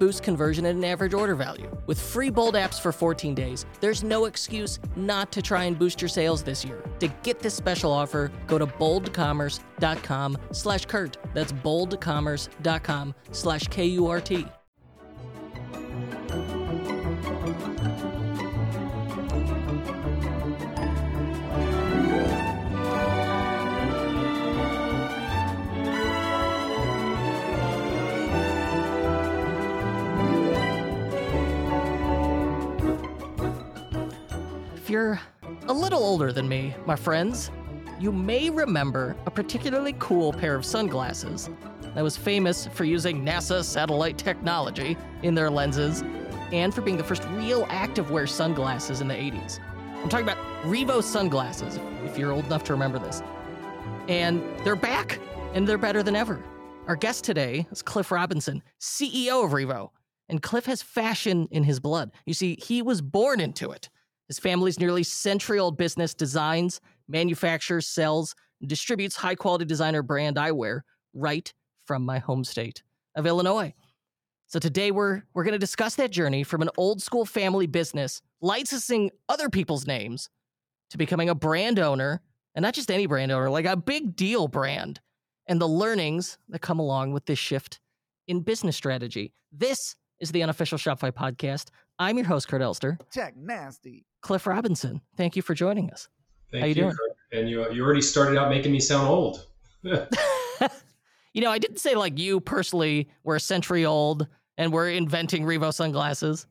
boost conversion and an average order value. With free Bold apps for 14 days, there's no excuse not to try and boost your sales this year. To get this special offer, go to boldcommerce.com slash Kurt. That's boldcommerce.com slash K-U-R-T. You're a little older than me, my friends, you may remember a particularly cool pair of sunglasses that was famous for using NASA satellite technology in their lenses and for being the first real active wear sunglasses in the 80s. I'm talking about Revo sunglasses, if you're old enough to remember this. And they're back, and they're better than ever. Our guest today is Cliff Robinson, CEO of Revo. And Cliff has fashion in his blood. You see, he was born into it. His family's nearly century old business designs, manufactures, sells, and distributes high quality designer brand eyewear right from my home state of Illinois. So today we're we're going to discuss that journey from an old school family business licensing other people's names to becoming a brand owner, and not just any brand owner, like a big deal brand, and the learnings that come along with this shift in business strategy. This is the unofficial Shopify podcast. I'm your host, Kurt Elster. Tech nasty. Cliff Robinson, thank you for joining us. Thank How you you. doing? Kurt. And you, you already started out making me sound old. You know, I didn't say like you personally were a century old and were inventing Revo sunglasses.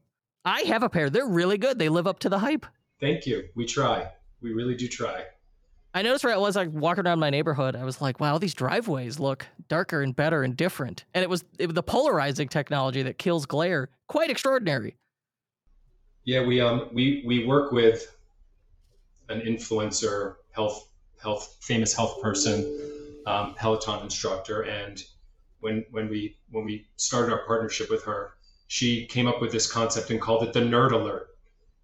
I have a pair. They're really good. They live up to the hype. Thank you. We try. We really do try. I noticed where I was like walking around my neighborhood, I was like, wow, these driveways look darker and better and different. And it was, it was the polarizing technology that kills glare. Quite extraordinary. Yeah, we um we we work with an influencer, health health famous health person, um, Peloton instructor, and when when we when we started our partnership with her, she came up with this concept and called it the nerd alert.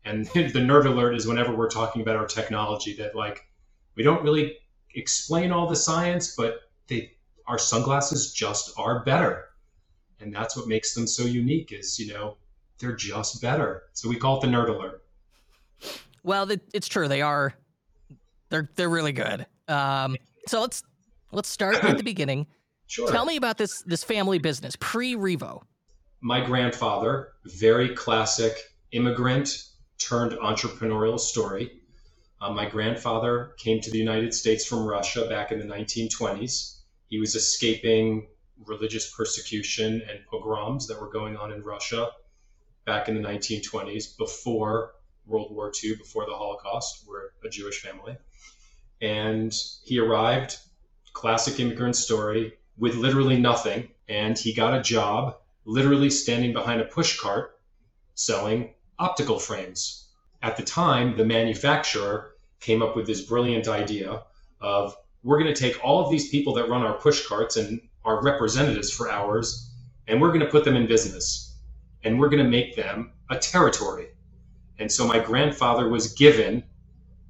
And the nerd alert is whenever we're talking about our technology that like we don't really explain all the science, but they our sunglasses just are better. And that's what makes them so unique is, you know, they're just better. So we call it the nerd alert. Well, it's true. They are, they're, they're really good. Um, so let's, let's start at the beginning. Sure. Tell me about this, this family business pre Revo. My grandfather, very classic immigrant turned entrepreneurial story. Uh, my grandfather came to the United States from Russia back in the 1920s. He was escaping religious persecution and pogroms that were going on in Russia back in the 1920s before World War II, before the Holocaust. We're a Jewish family. And he arrived, classic immigrant story, with literally nothing. And he got a job literally standing behind a push cart selling optical frames. At the time, the manufacturer came up with this brilliant idea of we're going to take all of these people that run our push carts and our representatives for ours, and we're going to put them in business. And we're going to make them a territory. And so my grandfather was given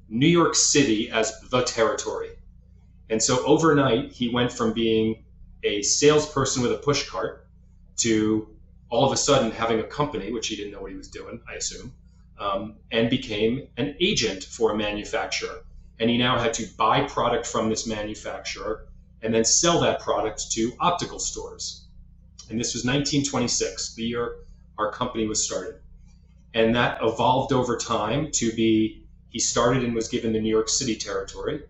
New York City as the territory. And so overnight, he went from being a salesperson with a push cart to all of a sudden having a company, which he didn't know what he was doing, I assume, um, and became an agent for a manufacturer. And he now had to buy product from this manufacturer and then sell that product to optical stores. And this was 1926, the year our company was started. And that evolved over time to be he started and was given the New York City territory.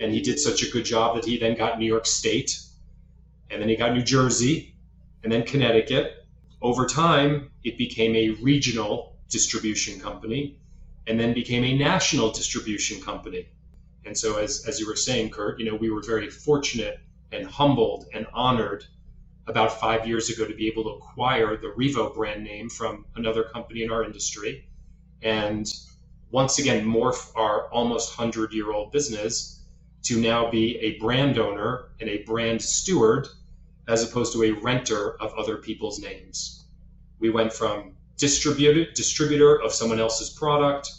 And he did such a good job that he then got New York State, and then he got New Jersey, and then Connecticut. Over time, it became a regional distribution company and then became a national distribution company. And so, as, as you were saying, Kurt, you know, we were very fortunate and humbled and honored about five years ago to be able to acquire the Revo brand name from another company in our industry. And once again, morph our almost 100 year old business to now be a brand owner and a brand steward as opposed to a renter of other people's names. We went from distributed distributor of someone else's product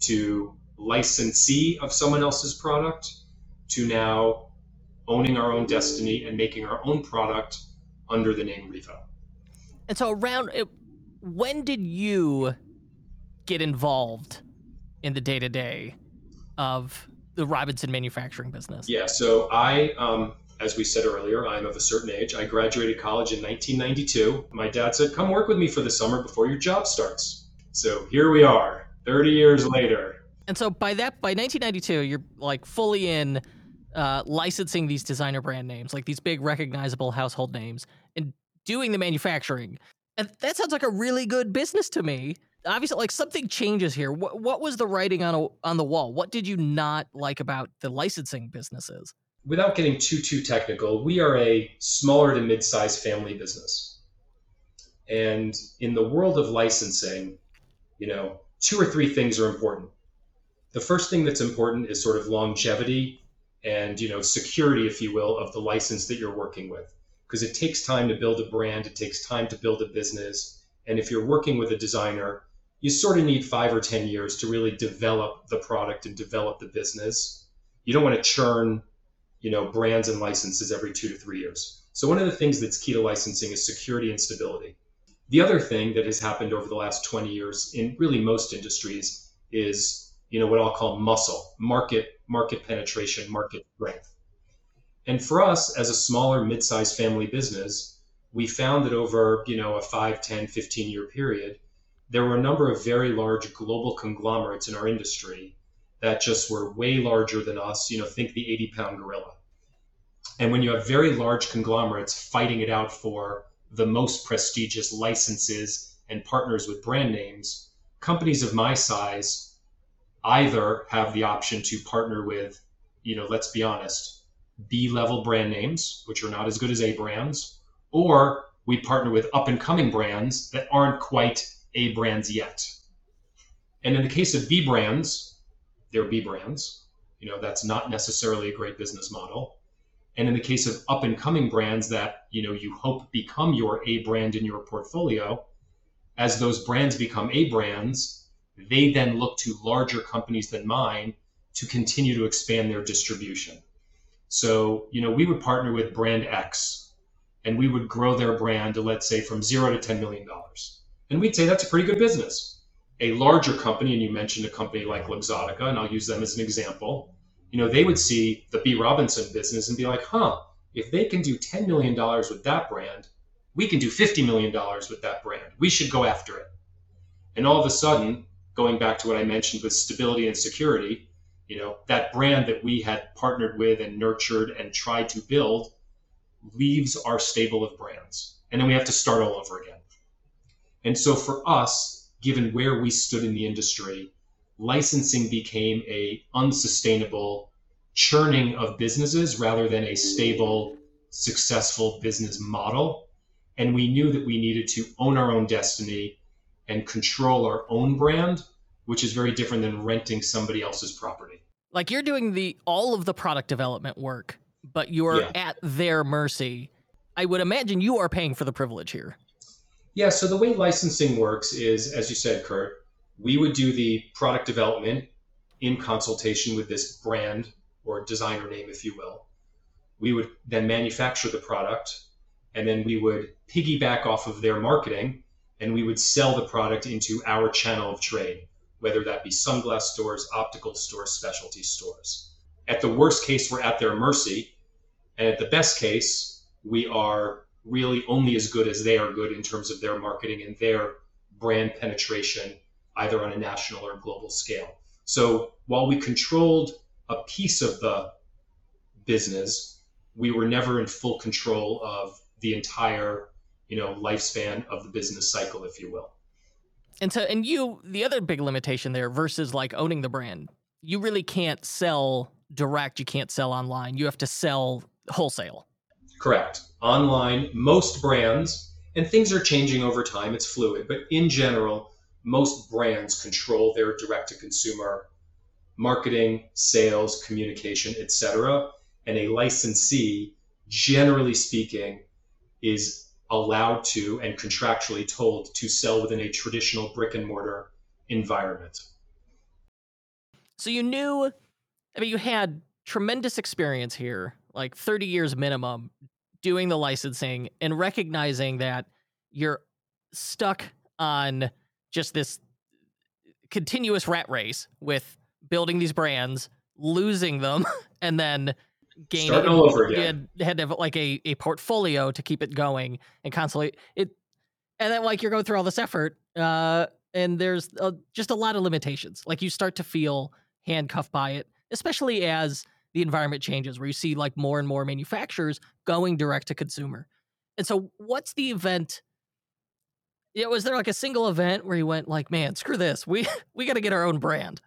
to licensee of someone else's product to now owning our own destiny and making our own product under the name Revo. And so, around when did you get involved in the day to day of the Robinson manufacturing business? Yeah, so I, um, as we said earlier, I'm of a certain age. I graduated college in 1992. My dad said, Come work with me for the summer before your job starts. So here we are, 30 years later. And so by that, by 1992, you're like fully in uh, licensing these designer brand names, like these big recognizable household names, and doing the manufacturing. And that sounds like a really good business to me. Obviously, like something changes here. What, what was the writing on a, on the wall? What did you not like about the licensing businesses? Without getting too too technical, we are a smaller to mid-sized family business, and in the world of licensing, you know, two or three things are important. The first thing that's important is sort of longevity and you know security, if you will, of the license that you're working with, because it takes time to build a brand, it takes time to build a business, and if you're working with a designer, you sort of need five or ten years to really develop the product and develop the business. You don't want to churn, you know, brands and licenses every two to three years. So one of the things that's key to licensing is security and stability. The other thing that has happened over the last 20 years in really most industries is, you know, what I'll call muscle, market market penetration, market strength. And for us as a smaller mid-sized family business, we found that over, you know, a 5, 10, 15 year period, there were a number of very large global conglomerates in our industry that just were way larger than us, you know, think the 80 pound gorilla. And when you have very large conglomerates fighting it out for the most prestigious licenses and partners with brand names, companies of my size either have the option to partner with, you know, let's be honest, B level brand names, which are not as good as A brands, or we partner with up and coming brands that aren't quite A brands yet. And in the case of B brands, they're B brands. You know, that's not necessarily a great business model. And in the case of up and coming brands that, you know, you hope become your A brand in your portfolio, as those brands become A brands, they then look to larger companies than mine to continue to expand their distribution. So, you know, we would partner with brand X and we would grow their brand to, let's say, from zero to $10 million. And we'd say that's a pretty good business. A larger company, and you mentioned a company like Luxottica, and I'll use them as an example, you know, they would see the B. Robinson business and be like, huh, if they can do $10 million with that brand, we can do $50 million with that brand. We should go after it. And all of a sudden, going back to what I mentioned with stability and security, you know, that brand that we had partnered with and nurtured and tried to build leaves our stable of brands. And then we have to start all over again. And so for us, given where we stood in the industry, licensing became a unsustainable churning of businesses rather than a stable, successful business model. And we knew that we needed to own our own destiny and control our own brand, which is very different than renting somebody else's property. Like you're doing the all of the product development work, but you're yeah. at their mercy. I would imagine you are paying for the privilege here. Yeah, so the way licensing works is as you said, Kurt, we would do the product development in consultation with this brand or designer name, if you will. We would then manufacture the product and then we would piggyback off of their marketing and we would sell the product into our channel of trade, whether that be sunglass stores, optical stores, specialty stores. At the worst case, we're at their mercy. And at the best case, we are really only as good as they are good in terms of their marketing and their brand penetration, either on a national or global scale. So while we controlled a piece of the business, we were never in full control of the entire, you know, lifespan of the business cycle, if you will. And so, and you, the other big limitation there versus like owning the brand, you really can't sell direct. You can't sell online. You have to sell wholesale. Correct. Online, most brands, and things are changing over time, it's fluid, but in general, most brands control their direct to consumer marketing, sales, communication, etc. And a licensee, generally speaking, is allowed to and contractually told to sell within a traditional brick and mortar environment. So you knew, I mean, you had tremendous experience here, like 30 years minimum, doing the licensing and recognizing that you're stuck on just this continuous rat race with building these brands, losing them, and then gaining. Starting all over again. You had, had to have like a, a portfolio to keep it going and constantly it, and then like you're going through all this effort, uh, and there's uh, just a lot of limitations. Like you start to feel handcuffed by it, especially as the environment changes, where you see like more and more manufacturers going direct to consumer. And so, what's the event? Yeah, was there like a single event where you went like, man, screw this, we we got to get our own brand?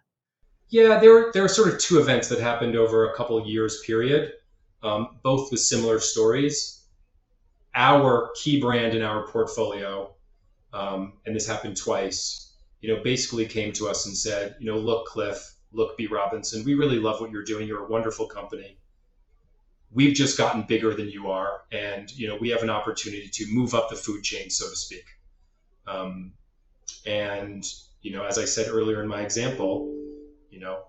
Yeah, there were there were sort of two events that happened over a couple years period, um, both with similar stories. Our key brand in our portfolio, um, and this happened twice. You know, basically came to us and said, you know, look, Cliff, look, B. Robinson, we really love what you're doing. You're a wonderful company. We've just gotten bigger than you are, and you know, we have an opportunity to move up the food chain, so to speak. Um, and you know, as I said earlier in my example, you know,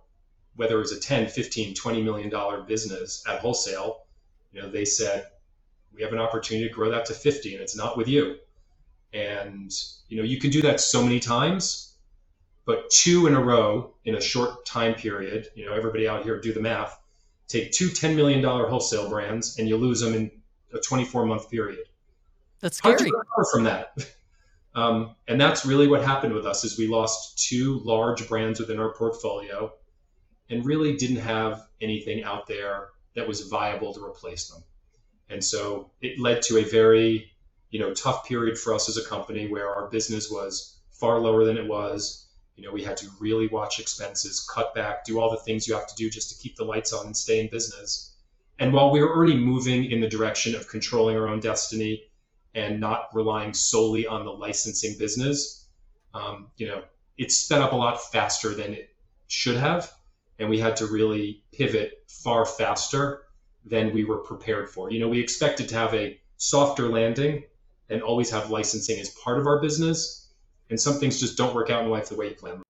whether it was a 10, 15, 20 million dollar business at wholesale, you know, they said, we have an opportunity to grow that to 50 and it's not with you. And, you know, you can do that so many times, but two in a row in a short time period, you know, everybody out here do the math, take two $10 million wholesale brands and you lose them in a 24 month period. That's scary. Hard to recover from that. Um, and that's really what happened with us is we lost two large brands within our portfolio and really didn't have anything out there that was viable to replace them. And so it led to a very, you know, tough period for us as a company where our business was far lower than it was. You know, we had to really watch expenses, cut back, do all the things you have to do just to keep the lights on and stay in business. And while we were already moving in the direction of controlling our own destiny, and not relying solely on the licensing business, um, you know, it sped up a lot faster than it should have. And we had to really pivot far faster than we were prepared for. You know, we expected to have a softer landing and always have licensing as part of our business. And some things just don't work out in life the way you plan.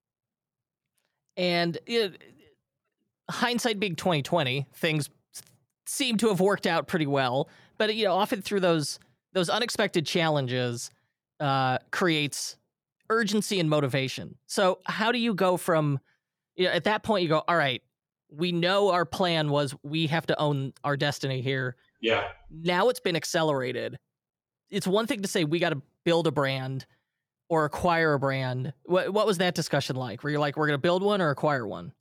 And hindsight being 2020, things seem to have worked out pretty well. But, you know, often through those those unexpected challenges uh, creates urgency and motivation. So how do you go from you know, at that point you go, all right, we know our plan was we have to own our destiny here. Yeah. Now it's been accelerated. It's one thing to say we got to build a brand or acquire a brand. What what was that discussion like? Where you're like, we're going to build one or acquire one?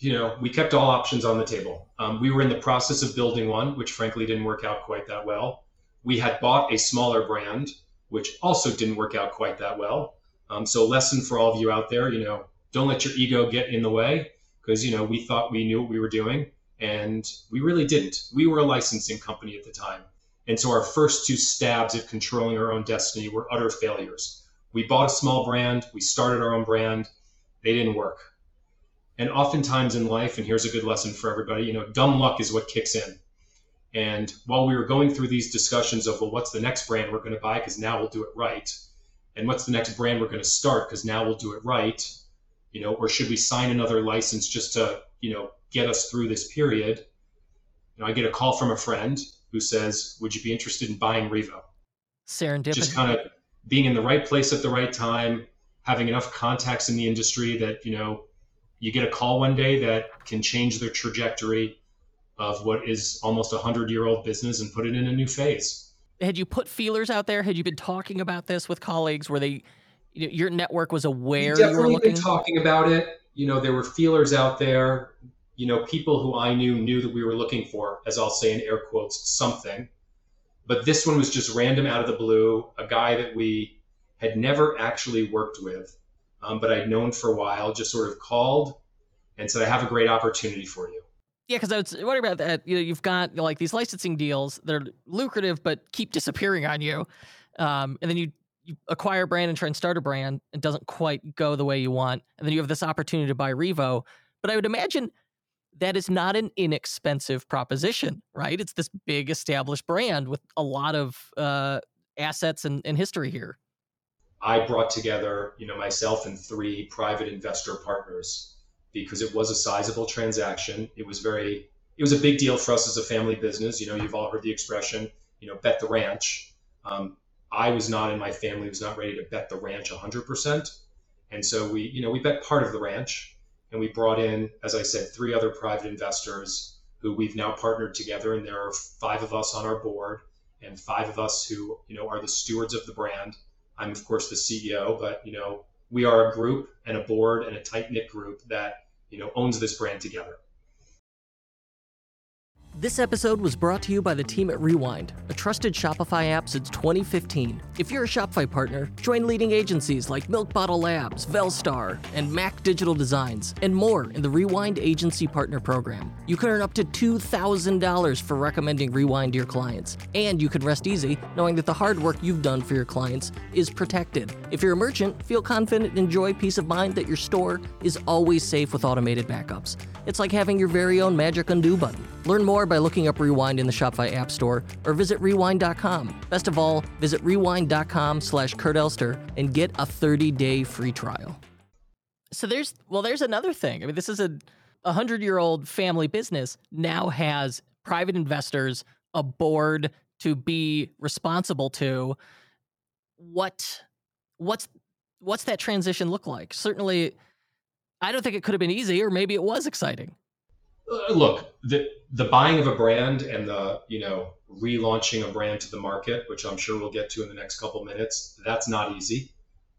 You know, we kept all options on the table. Um, we were in the process of building one, which frankly didn't work out quite that well we had bought a smaller brand, which also didn't work out quite that well. Um, so, lesson for all of you out there, you know, don't let your ego get in the way because, you know, we thought we knew what we were doing and we really didn't. We were a licensing company at the time. And so, our first two stabs at controlling our own destiny were utter failures. We bought a small brand, we started our own brand, they didn't work. And oftentimes in life, and here's a good lesson for everybody, you know, dumb luck is what kicks in. And while we were going through these discussions of, well, what's the next brand we're going to buy because now we'll do it right, and what's the next brand we're going to start because now we'll do it right, you know, or should we sign another license just to, you know, get us through this period? You know, I get a call from a friend who says, "Would you be interested in buying Revo?" Serendipity. Just kind of being in the right place at the right time, having enough contacts in the industry that you know you get a call one day that can change their trajectory of what is almost a hundred year old business and put it in a new phase. Had you put feelers out there? Had you been talking about this with colleagues? Were they, you know, your network was aware? We definitely you were been talking about it. You know, there were feelers out there. you know, people who I knew knew that we were looking for, as I'll say in air quotes, something. But this one was just random out of the blue, a guy that we had never actually worked with, um, but I'd known for a while, just sort of called and said, I have a great opportunity for you. Yeah, because I was wondering about that. You know, you've got like these licensing deals that are lucrative but keep disappearing on you, um, and then you you acquire a brand and try and start a brand, and doesn't quite go the way you want, and then you have this opportunity to buy Revo. But I would imagine that is not an inexpensive proposition, right? It's this big established brand with a lot of uh, assets and, and history here. I brought together, you know, myself and three private investor partners because it was a sizable transaction. It was very, it was a big deal for us as a family business. You know, you've all heard the expression, you know, bet the ranch. Um, I was not in my family was not ready to bet the ranch 100%. And so we, you know, we bet part of the ranch and we brought in, as I said, three other private investors who we've now partnered together. And there are five of us on our board and five of us who, you know, are the stewards of the brand. I'm, of course, the CEO, but, you know, we are a group and a board and a tight knit group that you know owns this brand together. This episode was brought to you by the team at Rewind, a trusted Shopify app since 2015. If you're a Shopify partner, join leading agencies like Milk Bottle Labs, Velstar, and Mac Digital Designs, and more in the Rewind Agency Partner Program. You can earn up to $2,000 for recommending Rewind to your clients, and you can rest easy knowing that the hard work you've done for your clients is protected. If you're a merchant, feel confident and enjoy peace of mind that your store is always safe with automated backups. It's like having your very own magic undo button. Learn more by looking up Rewind in the Shopify App Store or visit rewind.com. Best of all, visit rewind.com slash Kurt Elster and get a 30-day free trial. So there's, well, there's another thing. I mean, this is a 100-year-old family business now has private investors, a board to be responsible to. What, what's, what's that transition look like? Certainly, I don't think it could have been easy, or maybe it was exciting. Uh, look, the the buying of a brand and the you know relaunching a brand to the market, which I'm sure we'll get to in the next couple minutes, that's not easy.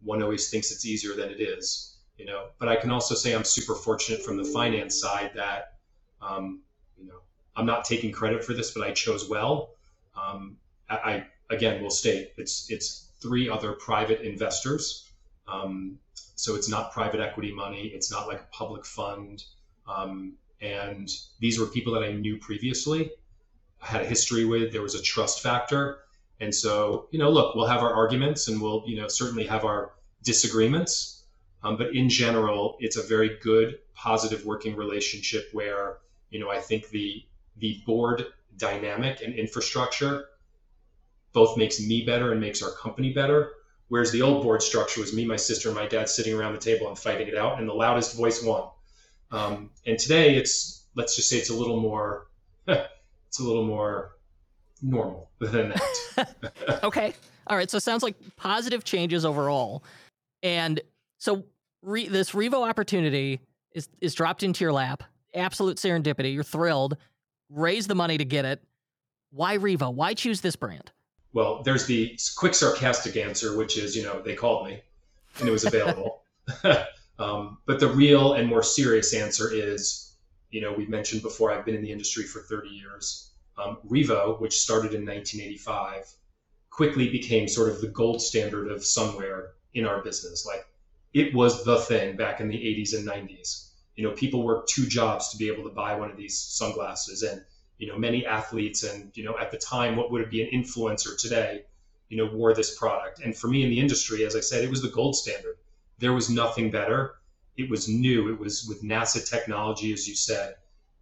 One always thinks it's easier than it is, you know. But I can also say I'm super fortunate from the finance side that, um, you know, I'm not taking credit for this, but I chose well. Um, I, I again will state it's it's three other private investors. Um, so it's not private equity money. It's not like a public fund. Um, and these were people that I knew previously, I had a history with. There was a trust factor, and so you know, look, we'll have our arguments, and we'll you know certainly have our disagreements, um, but in general, it's a very good, positive working relationship where you know I think the the board dynamic and infrastructure both makes me better and makes our company better. Whereas the old board structure was me, my sister, and my dad sitting around the table and fighting it out, and the loudest voice won. Um, and today it's let's just say it's a little more it's a little more normal than that. okay. All right. So it sounds like positive changes overall. And so re- this Revo opportunity is is dropped into your lap. Absolute serendipity. You're thrilled. Raise the money to get it. Why Revo? Why choose this brand? Well, there's the quick sarcastic answer, which is, you know, they called me and it was available. Um, but the real and more serious answer is, you know, we've mentioned before, I've been in the industry for 30 years. Um, Revo, which started in 1985, quickly became sort of the gold standard of somewhere in our business. Like it was the thing back in the 80s and 90s. You know, people worked two jobs to be able to buy one of these sunglasses. And, you know, many athletes and, you know, at the time, what would be an influencer today, you know, wore this product. And for me in the industry, as I said, it was the gold standard there was nothing better. It was new. It was with NASA technology, as you said.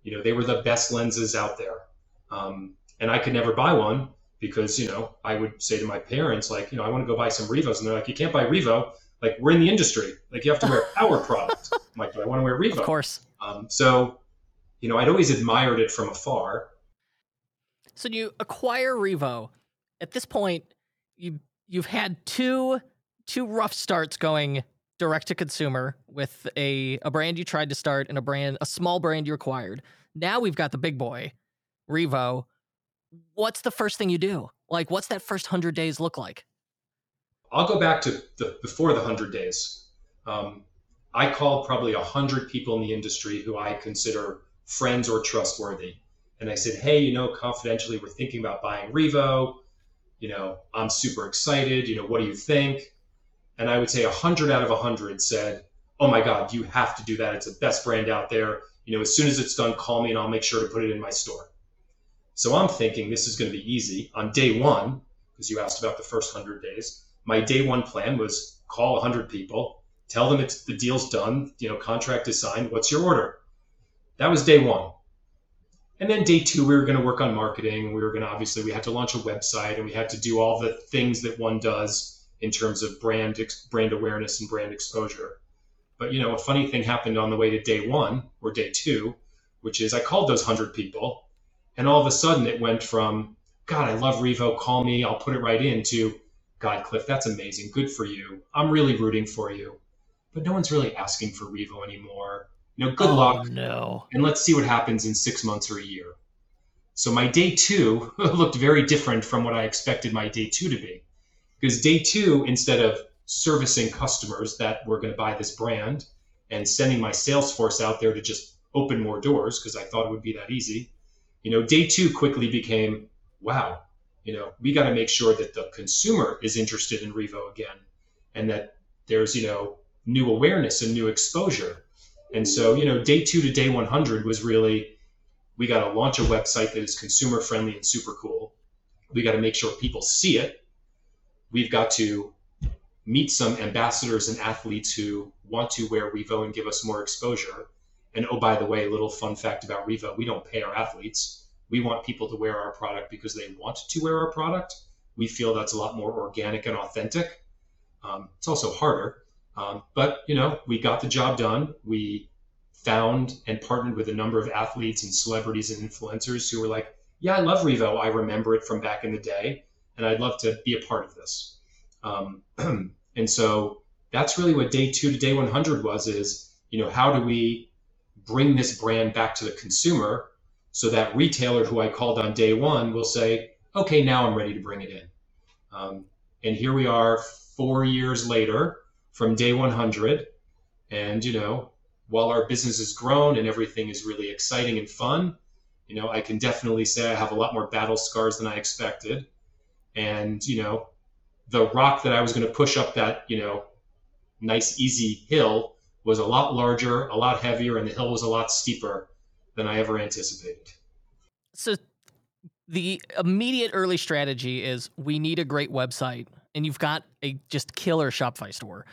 You know, they were the best lenses out there. Um, and I could never buy one because, you know, I would say to my parents, like, you know, I want to go buy some Revos. And they're like, you can't buy Revo. Like, we're in the industry. Like, you have to wear our product. I'm like, I want to wear Revo. Of course. Um, so, you know, I'd always admired it from afar. So you acquire Revo. At this point, you you've had two two rough starts going direct to consumer with a, a brand you tried to start and a brand, a small brand you acquired. Now we've got the big boy, Revo. What's the first thing you do? Like, what's that first hundred days look like? I'll go back to the before the hundred days. Um, I called probably a hundred people in the industry who I consider friends or trustworthy. And I said, hey, you know, confidentially, we're thinking about buying Revo. You know, I'm super excited. You know, what do you think? And I would say 100 out of 100 said, oh my God, you have to do that. It's the best brand out there. You know, as soon as it's done, call me and I'll make sure to put it in my store. So I'm thinking this is going to be easy. On day one, because you asked about the first 100 days, my day one plan was call 100 people, tell them it's the deal's done, you know, contract is signed, what's your order? That was day one. And then day two, we were going to work on marketing. We were going to obviously we had to launch a website and we had to do all the things that one does in terms of brand brand awareness and brand exposure. But you know, a funny thing happened on the way to day one or day two, which is I called those hundred people, and all of a sudden it went from God, I love Revo, call me, I'll put it right in to God, Cliff, that's amazing, good for you. I'm really rooting for you, but no one's really asking for Revo anymore. You know, good oh, luck. No. And let's see what happens in six months or a year. So my day two looked very different from what I expected my day two to be. Because day two, instead of servicing customers that were going to buy this brand and sending my sales force out there to just open more doors because I thought it would be that easy. You know, day two quickly became, wow, you know, we got to make sure that the consumer is interested in Revo again and that there's, you know, new awareness and new exposure. And so, you know, day two to day 100 was really, we got to launch a website that is consumer friendly and super cool. We got to make sure people see it. We've got to meet some ambassadors and athletes who want to wear Revo and give us more exposure. And oh, by the way, a little fun fact about Revo we don't pay our athletes. We want people to wear our product because they want to wear our product. We feel that's a lot more organic and authentic. Um, it's also harder. Um, but, you know, we got the job done. We found and partnered with a number of athletes and celebrities and influencers who were like, yeah, I love Revo. I remember it from back in the day, and I'd love to be a part of this. Um, and so that's really what day two to day 100 was is, you know, how do we bring this brand back to the consumer so that retailer who I called on day one will say, okay, now I'm ready to bring it in. Um, and here we are four years later from day 100. And, you know, while our business has grown and everything is really exciting and fun, you know, I can definitely say I have a lot more battle scars than I expected. And, you know, the rock that I was going to push up that, you know, nice, easy hill was a lot larger, a lot heavier, and the hill was a lot steeper than I ever anticipated. So the immediate early strategy is we need a great website, and you've got a just killer Shopify store.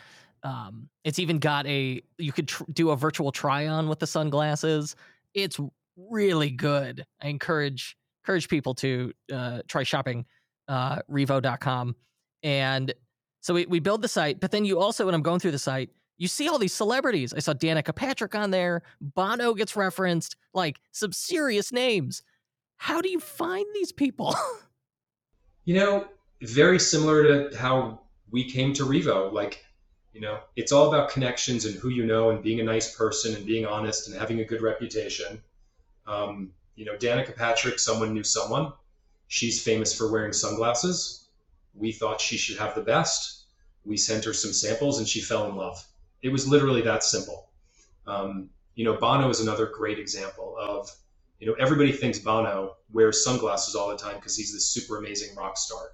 Um, it's even got a you could tr- do a virtual try on with the sunglasses. It's really good. I encourage encourage people to uh, try shopping uh, revo.com and so we, we build the site, but then you also, when I'm going through the site, you see all these celebrities. I saw Danica Patrick on there. Bono gets referenced, like some serious names. How do you find these people? you know, very similar to how we came to Revo. Like, you know, it's all about connections and who you know and being a nice person and being honest and having a good reputation. Um, you know, Danica Patrick, someone knew someone. She's famous for wearing sunglasses we thought she should have the best. We sent her some samples and she fell in love. It was literally that simple. Um, you know, Bono is another great example of, you know, everybody thinks Bono wears sunglasses all the time because he's this super amazing rock star.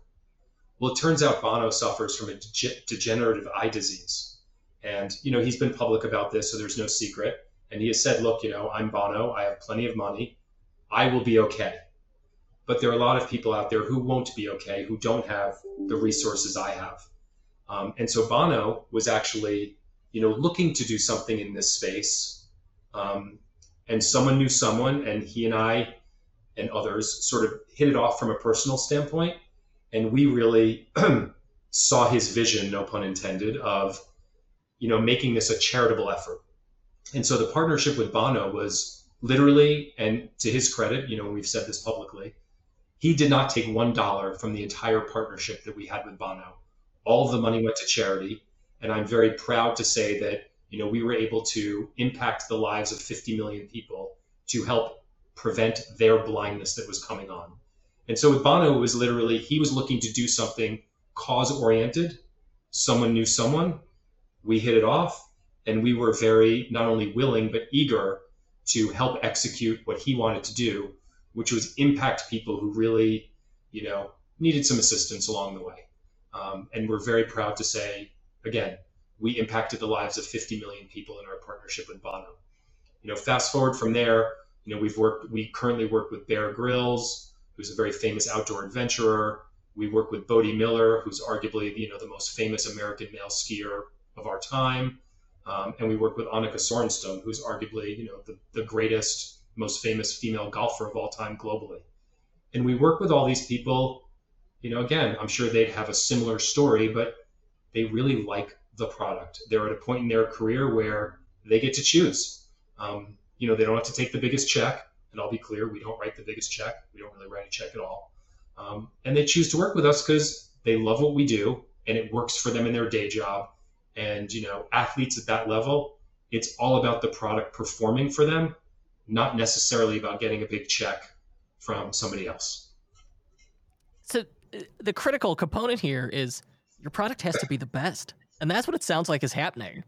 Well, it turns out Bono suffers from a de- degenerative eye disease. And, you know, he's been public about this, so there's no secret. And he has said, look, you know, I'm Bono. I have plenty of money. I will be okay but there are a lot of people out there who won't be okay, who don't have the resources I have. Um, and so Bono was actually, you know, looking to do something in this space. Um, and someone knew someone, and he and I and others sort of hit it off from a personal standpoint. And we really saw his vision, no pun intended, of, you know, making this a charitable effort. And so the partnership with Bono was literally, and to his credit, you know, we've said this publicly, he did not take one dollar from the entire partnership that we had with Bono. All of the money went to charity, and I'm very proud to say that you know we were able to impact the lives of 50 million people to help prevent their blindness that was coming on. And so with Bono, it was literally he was looking to do something cause oriented. Someone knew someone. We hit it off, and we were very not only willing but eager to help execute what he wanted to do, which was impact people who really, you know, needed some assistance along the way. Um, and we're very proud to say, again, we impacted the lives of 50 million people in our partnership with Bono. You know, fast forward from there, you know, we've worked, we currently work with Bear Grylls, who's a very famous outdoor adventurer. We work with Bode Miller, who's arguably, you know, the most famous American male skier of our time. Um, and we work with Annika Sorenstam, who's arguably, you know, the, the greatest, most famous female golfer of all time globally. And we work with all these people, you know, again, I'm sure they'd have a similar story, but they really like the product. They're at a point in their career where they get to choose. Um, you know, they don't have to take the biggest check. And I'll be clear, we don't write the biggest check. We don't really write a check at all. Um, and they choose to work with us because they love what we do and it works for them in their day job and you know athletes at that level it's all about the product performing for them not necessarily about getting a big check from somebody else so the critical component here is your product has to be the best and that's what it sounds like is happening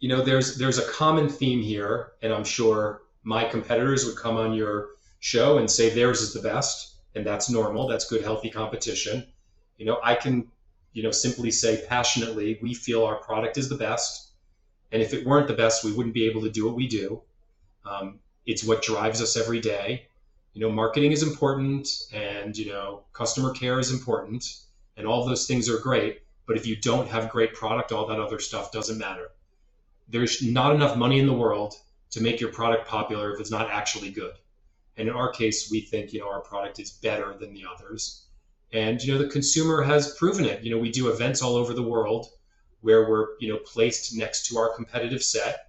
you know there's there's a common theme here and i'm sure my competitors would come on your show and say theirs is the best and that's normal that's good healthy competition you know i can you know, simply say passionately, we feel our product is the best. And if it weren't the best, we wouldn't be able to do what we do. Um, it's what drives us every day. You know, marketing is important and, you know, customer care is important and all those things are great. But if you don't have great product, all that other stuff doesn't matter. There's not enough money in the world to make your product popular if it's not actually good. And in our case, we think, you know, our product is better than the others and you know the consumer has proven it you know we do events all over the world where we're you know placed next to our competitive set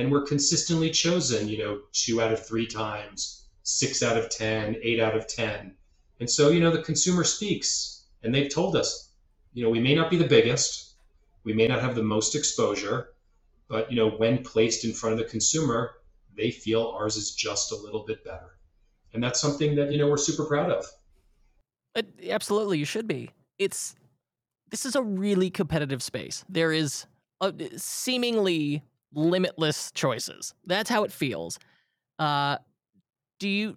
and we're consistently chosen you know two out of three times six out of ten eight out of ten and so you know the consumer speaks and they've told us you know we may not be the biggest we may not have the most exposure but you know when placed in front of the consumer they feel ours is just a little bit better and that's something that you know we're super proud of absolutely, you should be. It's this is a really competitive space. There is a, seemingly limitless choices. That's how it feels. Uh, do you?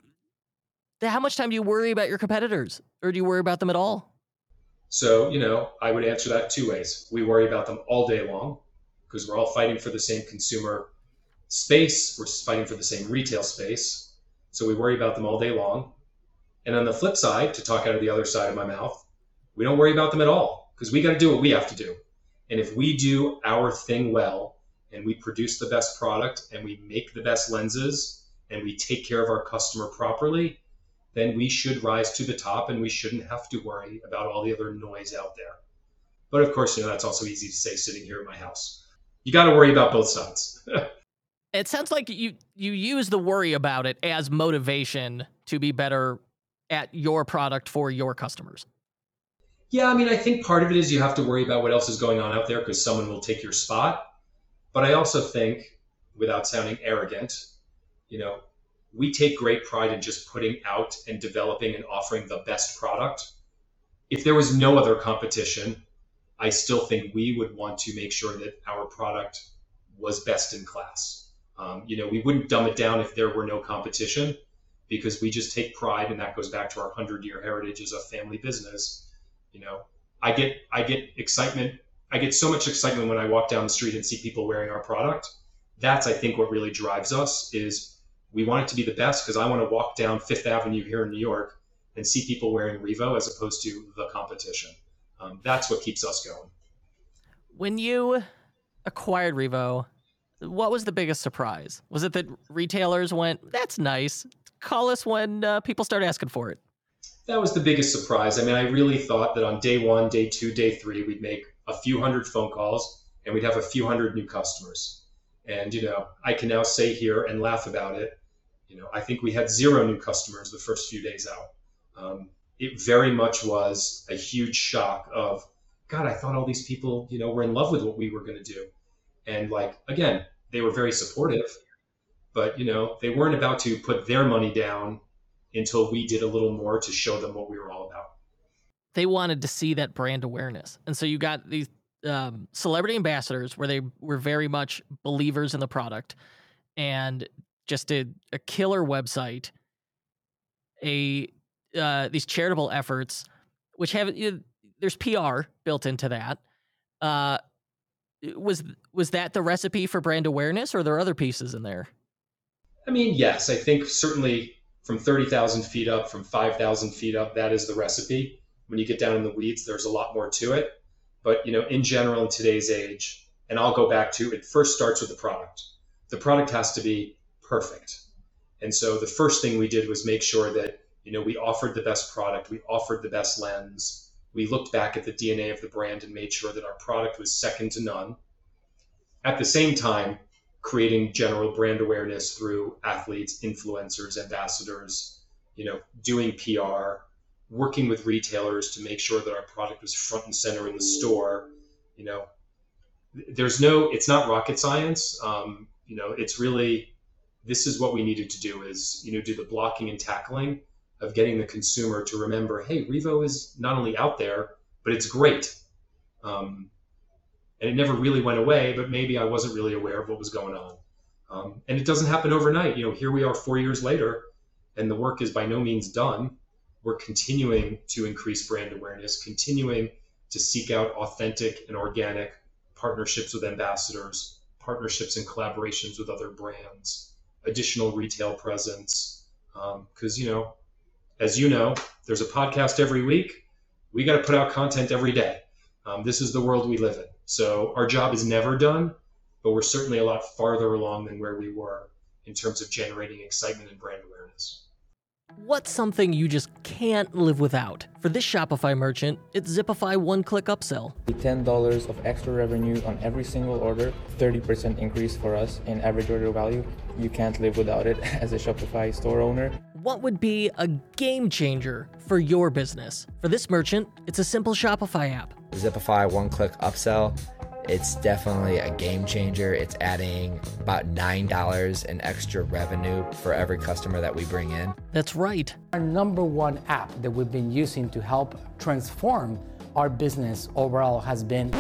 How much time do you worry about your competitors, or do you worry about them at all? So you know, I would answer that two ways. We worry about them all day long because we're all fighting for the same consumer space. We're fighting for the same retail space. So we worry about them all day long. And on the flip side, to talk out of the other side of my mouth, we don't worry about them at all because we got to do what we have to do. And if we do our thing well and we produce the best product and we make the best lenses and we take care of our customer properly, then we should rise to the top and we shouldn't have to worry about all the other noise out there. But of course, you know, that's also easy to say sitting here in my house. You got to worry about both sides. it sounds like you you use the worry about it as motivation to be better at your product for your customers? Yeah, I mean, I think part of it is you have to worry about what else is going on out there because someone will take your spot. But I also think, without sounding arrogant, you know, we take great pride in just putting out and developing and offering the best product. If there was no other competition, I still think we would want to make sure that our product was best in class. Um, you know, we wouldn't dumb it down if there were no competition because we just take pride and that goes back to our 100 year heritage as a family business you know i get i get excitement i get so much excitement when i walk down the street and see people wearing our product that's i think what really drives us is we want it to be the best because i want to walk down fifth avenue here in new york and see people wearing revo as opposed to the competition um, that's what keeps us going when you acquired revo what was the biggest surprise? Was it that retailers went, "That's nice call us when uh, people start asking for it. That was the biggest surprise. I mean, I really thought that on day one, day two, day three, we'd make a few hundred phone calls and we'd have a few hundred new customers. And, you know, I can now say here and laugh about it. You know, I think we had zero new customers the first few days out. Um, it very much was a huge shock of, God, I thought all these people, you know, were in love with what we were going to do. And like, again, they were very supportive but you know they weren't about to put their money down until we did a little more to show them what we were all about they wanted to see that brand awareness and so you got these um, celebrity ambassadors where they were very much believers in the product and just did a killer website, a uh, these charitable efforts, which have you know, there's PR built into that. Uh, was was that the recipe for brand awareness, or are there other pieces in there? I mean, yes, I think certainly from thirty thousand feet up, from five thousand feet up, that is the recipe. When you get down in the weeds, there's a lot more to it. But you know, in general, in today's age, and I'll go back to it. First starts with the product. The product has to be perfect. And so the first thing we did was make sure that you know we offered the best product, we offered the best lens, we looked back at the DNA of the brand and made sure that our product was second to none. At the same time, creating general brand awareness through athletes, influencers, ambassadors, you know, doing PR, working with retailers to make sure that our product was front and center in the store. You know, there's no, it's not rocket science. Um, you know, it's really, this is what we needed to do is, you know, do the blocking and tackling of getting the consumer to remember, hey, Revo is not only out there, but it's great. Um, and it never really went away, but maybe I wasn't really aware of what was going on. Um, and it doesn't happen overnight. You know, here we are four years later, and the work is by no means done. We're continuing to increase brand awareness, continuing to seek out authentic and organic partnerships with ambassadors, partnerships and collaborations with other brands, additional retail presence. Because, um, you know, as you know, there's a podcast every week. We got to put out content every day. Um, this is the world we live in. So our job is never done, but we're certainly a lot farther along than where we were in terms of generating excitement and brand awareness. What's something you just can't live without? For this Shopify merchant, it's Zipify one click upsell. $10 of extra revenue on every single order, 30% increase for us in average order value. You can't live without it as a Shopify store owner. What would be a game changer for your business? For this merchant, it's a simple Shopify app. Zipify one click upsell it's definitely a game changer. It's adding about $9 in extra revenue for every customer that we bring in. That's right. Our number one app that we've been using to help transform our business overall has been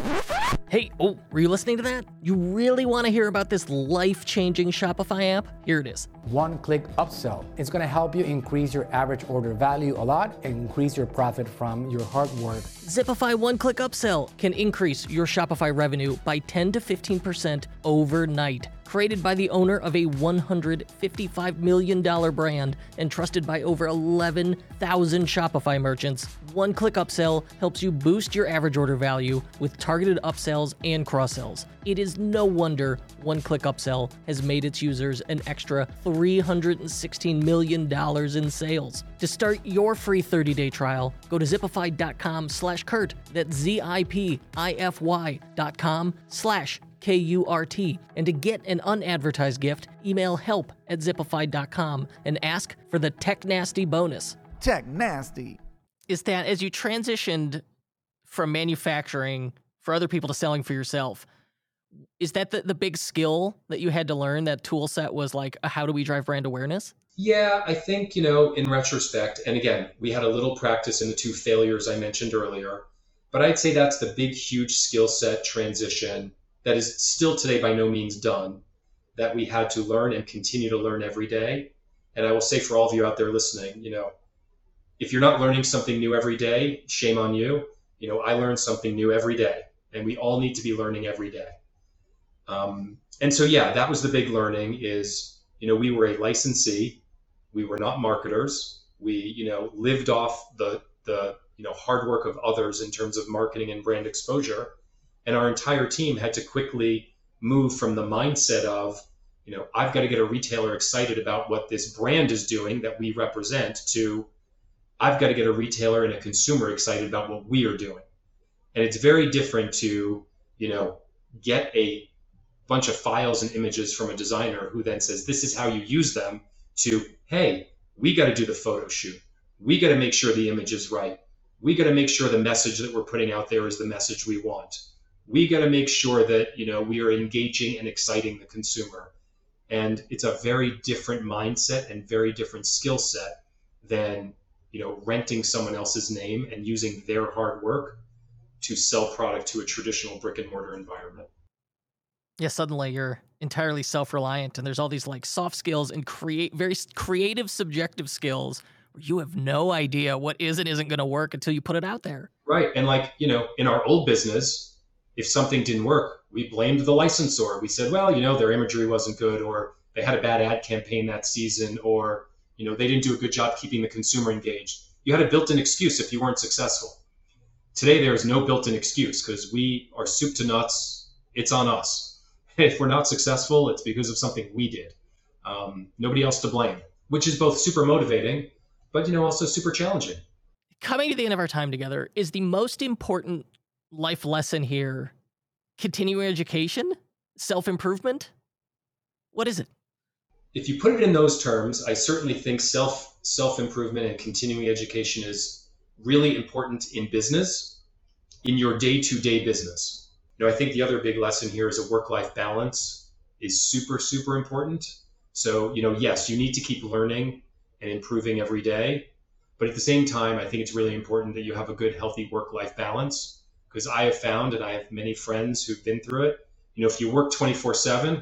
Hey, oh, were you listening to that? You really want to hear about this life changing Shopify app? Here it is. One click upsell. It's going to help you increase your average order value a lot and increase your profit from your hard work. Zipify one click upsell can increase your Shopify revenue by 10 to 15% overnight created by the owner of a $155 million brand and trusted by over 11,000 Shopify merchants. One click upsell helps you boost your average order value with targeted upsells and cross sells. It is no wonder One Click Upsell has made its users an extra $316 million in sales. To start your free 30-day trial, go to zipify.com slash Kurt. That's Z-I-P-I-F-Y dot com slash K U R T. And to get an unadvertised gift, email help at zipify.com and ask for the Tech Nasty bonus. Tech Nasty. Is that as you transitioned from manufacturing for other people to selling for yourself, is that the, the big skill that you had to learn? That tool set was like, how do we drive brand awareness? Yeah, I think, you know, in retrospect, and again, we had a little practice in the two failures I mentioned earlier, but I'd say that's the big, huge skill set transition that is still today by no means done, that we had to learn and continue to learn every day. And I will say for all of you out there listening, you know, if you're not learning something new every day, shame on you. You know, I learn something new every day, and we all need to be learning every day. Um, and so, yeah, that was the big learning is, you know, we were a licensee. We were not marketers. We, you know, lived off the, the, you know, hard work of others in terms of marketing and brand exposure and our entire team had to quickly move from the mindset of you know i've got to get a retailer excited about what this brand is doing that we represent to i've got to get a retailer and a consumer excited about what we are doing. And it's very different to you know get a bunch of files and images from a designer who then says this is how you use them to hey we got to do the photo shoot. We got to make sure the image is right. We got to make sure the message that we're putting out there is the message we want we got to make sure that you know we are engaging and exciting the consumer and it's a very different mindset and very different skill set than you know renting someone else's name and using their hard work to sell product to a traditional brick and mortar environment yeah suddenly you're entirely self-reliant and there's all these like soft skills and create very creative subjective skills where you have no idea what is and isn't going to work until you put it out there. Right. And like, you know, in our old business, if something didn't work, we blamed the licensor. We said, well, you know, their imagery wasn't good or they had a bad ad campaign that season or, you know, they didn't do a good job keeping the consumer engaged. You had a built-in excuse if you weren't successful. Today there is no built-in excuse because we are soup to nuts. It's on us. If we're not successful, it's because of something we did. Um, nobody else to blame, which is both super motivating, but you know also super challenging. Coming to the end of our time together is the most important life lesson here continuing education, self improvement? What is it? If you put it in those terms, I certainly think self self improvement and continuing education is really important in business, in your day to day business. You know, I think the other big lesson here is a work life balance is super super important. So you know, yes, you need to keep learning and improving every day, but at the same time, I think it's really important that you have a good healthy work life balance because I have found, and I have many friends who've been through it. You know, if you work 24 7,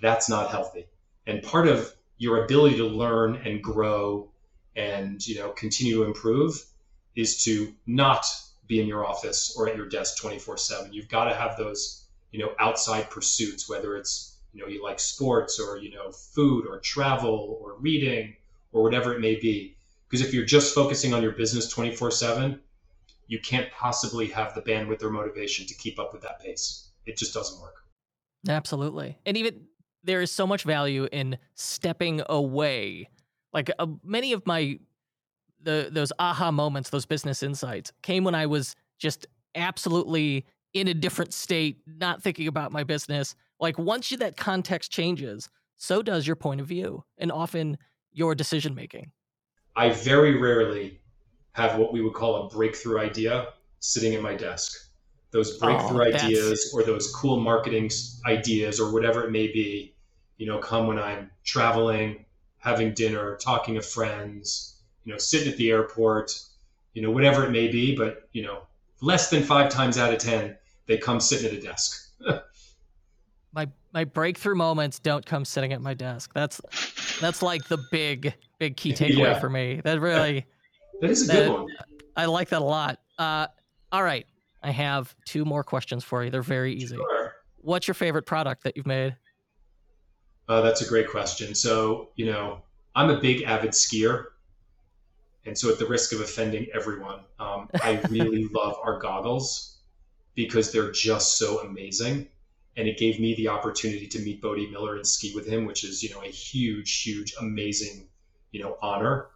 that's not healthy. And part of your ability to learn and grow and, you know, continue to improve is to not be in your office or at your desk 24 7. You've got to have those, you know, outside pursuits, whether it's, you know, you like sports or, you know, food or travel or reading or whatever it may be. Because if you're just focusing on your business 24 7, you can't possibly have the bandwidth or motivation to keep up with that pace. It just doesn't work. Absolutely. And even there is so much value in stepping away. Like uh, many of my the those aha moments, those business insights came when I was just absolutely in a different state, not thinking about my business. Like once you, that context changes, so does your point of view and often your decision making. I very rarely have what we would call a breakthrough idea sitting at my desk. Those breakthrough oh, ideas or those cool marketing ideas or whatever it may be, you know, come when I'm traveling, having dinner, talking to friends, you know, sitting at the airport, you know, whatever it may be. But, you know, less than five times out of 10, they come sitting at a desk. my my breakthrough moments don't come sitting at my desk. That's that's like the big big key takeaway yeah. for me. That really that is a that, good one. I like that a lot. Uh, all right. I have two more questions for you. They're very easy. Sure. What's your favorite product that you've made? Uh, that's a great question. So, you know, I'm a big avid skier. And so, at the risk of offending everyone, um, I really love our goggles because they're just so amazing. And it gave me the opportunity to meet Bode Miller and ski with him, which is, you know, a huge, huge, amazing, you know, honor.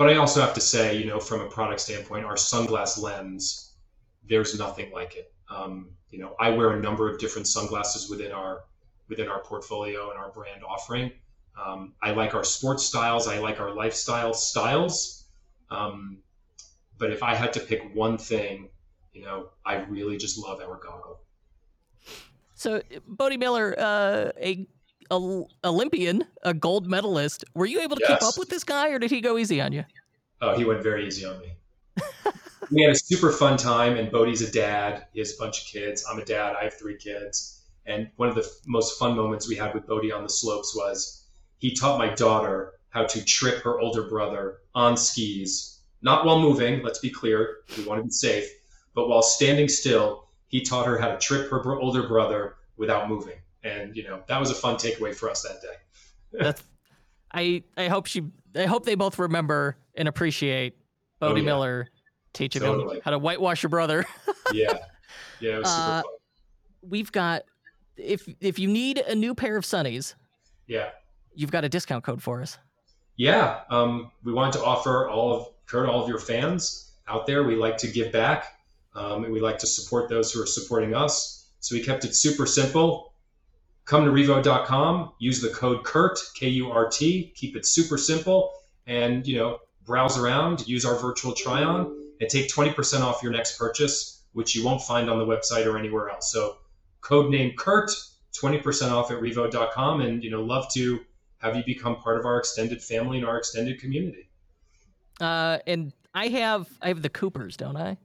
But I also have to say, you know, from a product standpoint, our sunglass lens, there's nothing like it. Um, you know, I wear a number of different sunglasses within our within our portfolio and our brand offering. Um, I like our sports styles. I like our lifestyle styles. Um, but if I had to pick one thing, you know, I really just love our goggle. So, Bode Miller, uh, a Olympian, a gold medalist. Were you able to yes. keep up with this guy, or did he go easy on you? Oh, he went very easy on me. we had a super fun time, and Bode's a dad. He has a bunch of kids. I'm a dad. I have three kids. And one of the most fun moments we had with Bodie on the slopes was he taught my daughter how to trip her older brother on skis, not while moving. Let's be clear. We want to be safe, but while standing still, he taught her how to trip her older brother without moving and you know that was a fun takeaway for us that day. That's, I I hope she I hope they both remember and appreciate Bode oh, yeah. Miller teaching totally. them how to whitewash your brother. yeah, yeah, it was super uh, fun. We've got if if you need a new pair of sunnies, yeah, you've got a discount code for us. Yeah, um, we wanted to offer all of Kurt, all of your fans out there. We like to give back, um, and we like to support those who are supporting us. So we kept it super simple come to revo.com, use the code KURT, K U R T, keep it super simple, and you know, browse around, use our virtual try on, and take 20% off your next purchase, which you won't find on the website or anywhere else. So, code name KURT, 20% off at revo.com, and you know, love to have you become part of our extended family and our extended community. Uh, and I have I have the Coopers, don't I?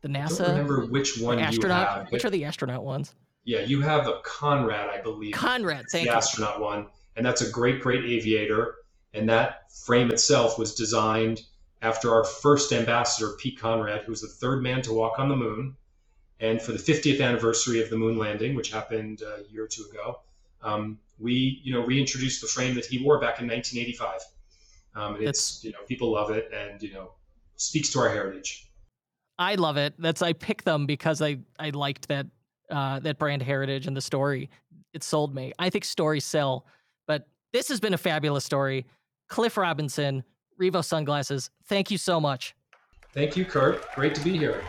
The NASA. I don't remember which one astronaut. you have. Which are the astronaut ones? Yeah, you have a Conrad, I believe. Conrad, thank the you. astronaut one, and that's a great, great aviator. And that frame itself was designed after our first ambassador, Pete Conrad, who was the third man to walk on the moon. And for the 50th anniversary of the moon landing, which happened a year or two ago, um, we, you know, reintroduced the frame that he wore back in 1985. Um, and it's, you know, people love it, and you know, speaks to our heritage. I love it. That's I picked them because I I liked that uh, that brand heritage and the story. It sold me. I think stories sell. But this has been a fabulous story. Cliff Robinson, Revo Sunglasses. Thank you so much. Thank you, Kurt. Great to be here.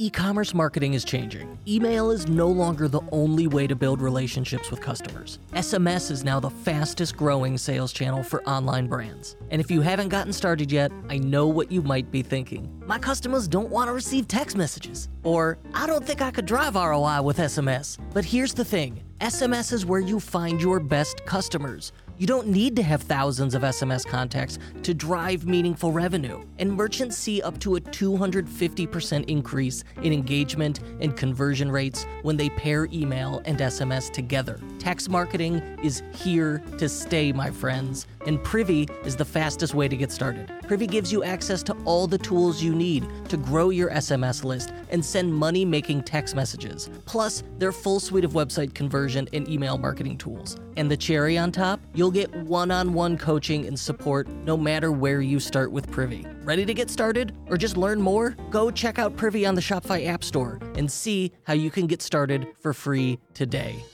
E commerce marketing is changing. Email is no longer the only way to build relationships with customers. SMS is now the fastest growing sales channel for online brands. And if you haven't gotten started yet, I know what you might be thinking. My customers don't want to receive text messages. Or, I don't think I could drive ROI with SMS. But here's the thing SMS is where you find your best customers. You don't need to have thousands of SMS contacts to drive meaningful revenue. And merchants see up to a 250% increase in engagement and conversion rates when they pair email and SMS together. Text marketing is here to stay, my friends, and Privy is the fastest way to get started. Privy gives you access to all the tools you need to grow your SMS list and send money making text messages, plus their full suite of website conversion and email marketing tools. And the cherry on top, you'll get one on one coaching and support no matter where you start with Privy. Ready to get started or just learn more? Go check out Privy on the Shopify App Store and see how you can get started for free today.